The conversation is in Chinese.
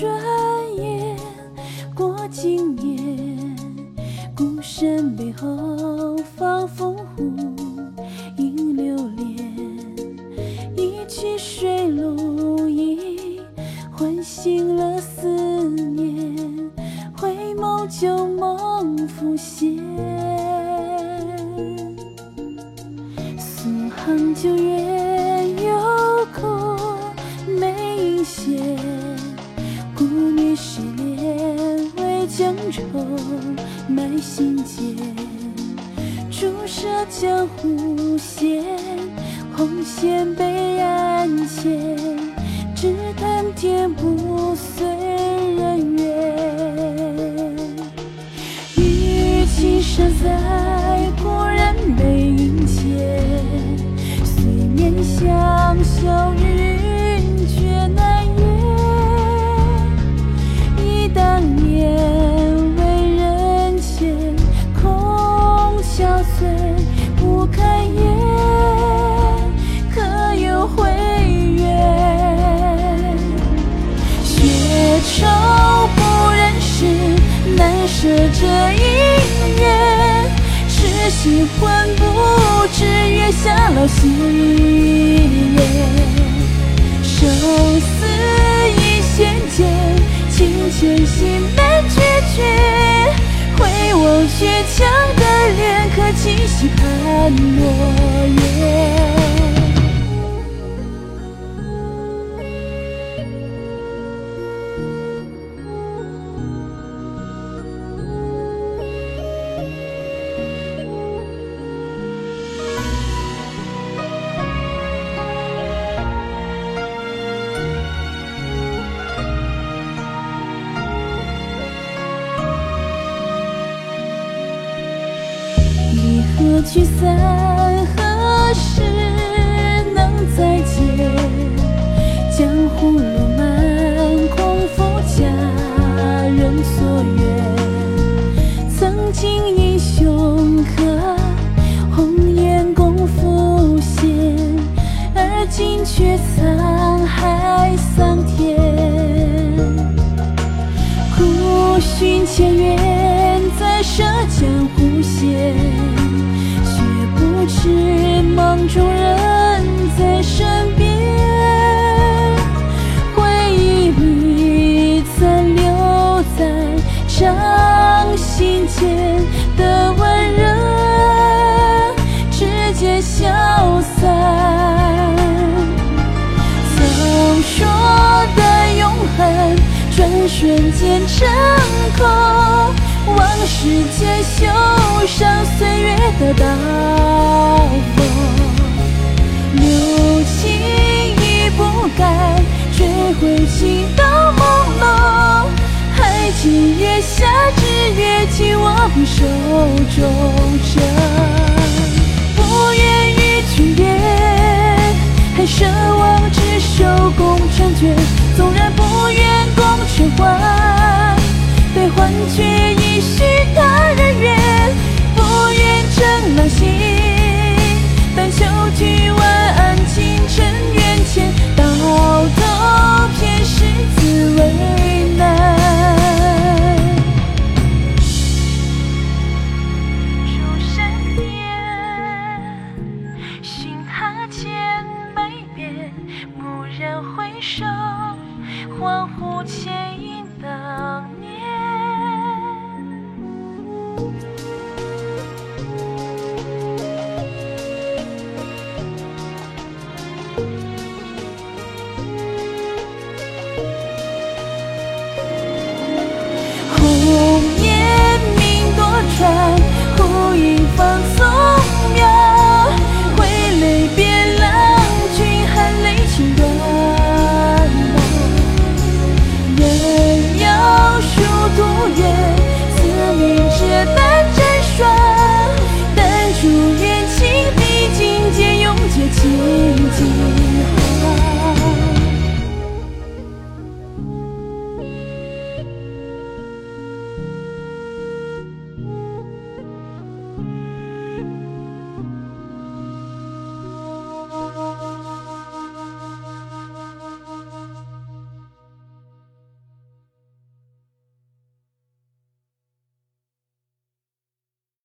转眼过今年。孤身背后放烽火，迎流连。一曲水路已唤醒了思念，回眸旧梦浮现。苏杭旧月有苦没影现，江愁埋心间。朱砂江湖线，红线被暗牵，愁不忍释，难舍这姻缘。痴心魂不知，月下老戏言。生死一线间，情牵心难决绝。回望倔强的脸，可清晰盼诺言。聚散，何时瞬间成空。往事间绣上岁月的刀锋，留情已不改，追回情到朦胧。还请月下之约，替我不手中针。不愿与君别，还奢望执手共婵娟。纵然喜欢，悲欢却亦许他人愿。红颜命多舛，忽因放松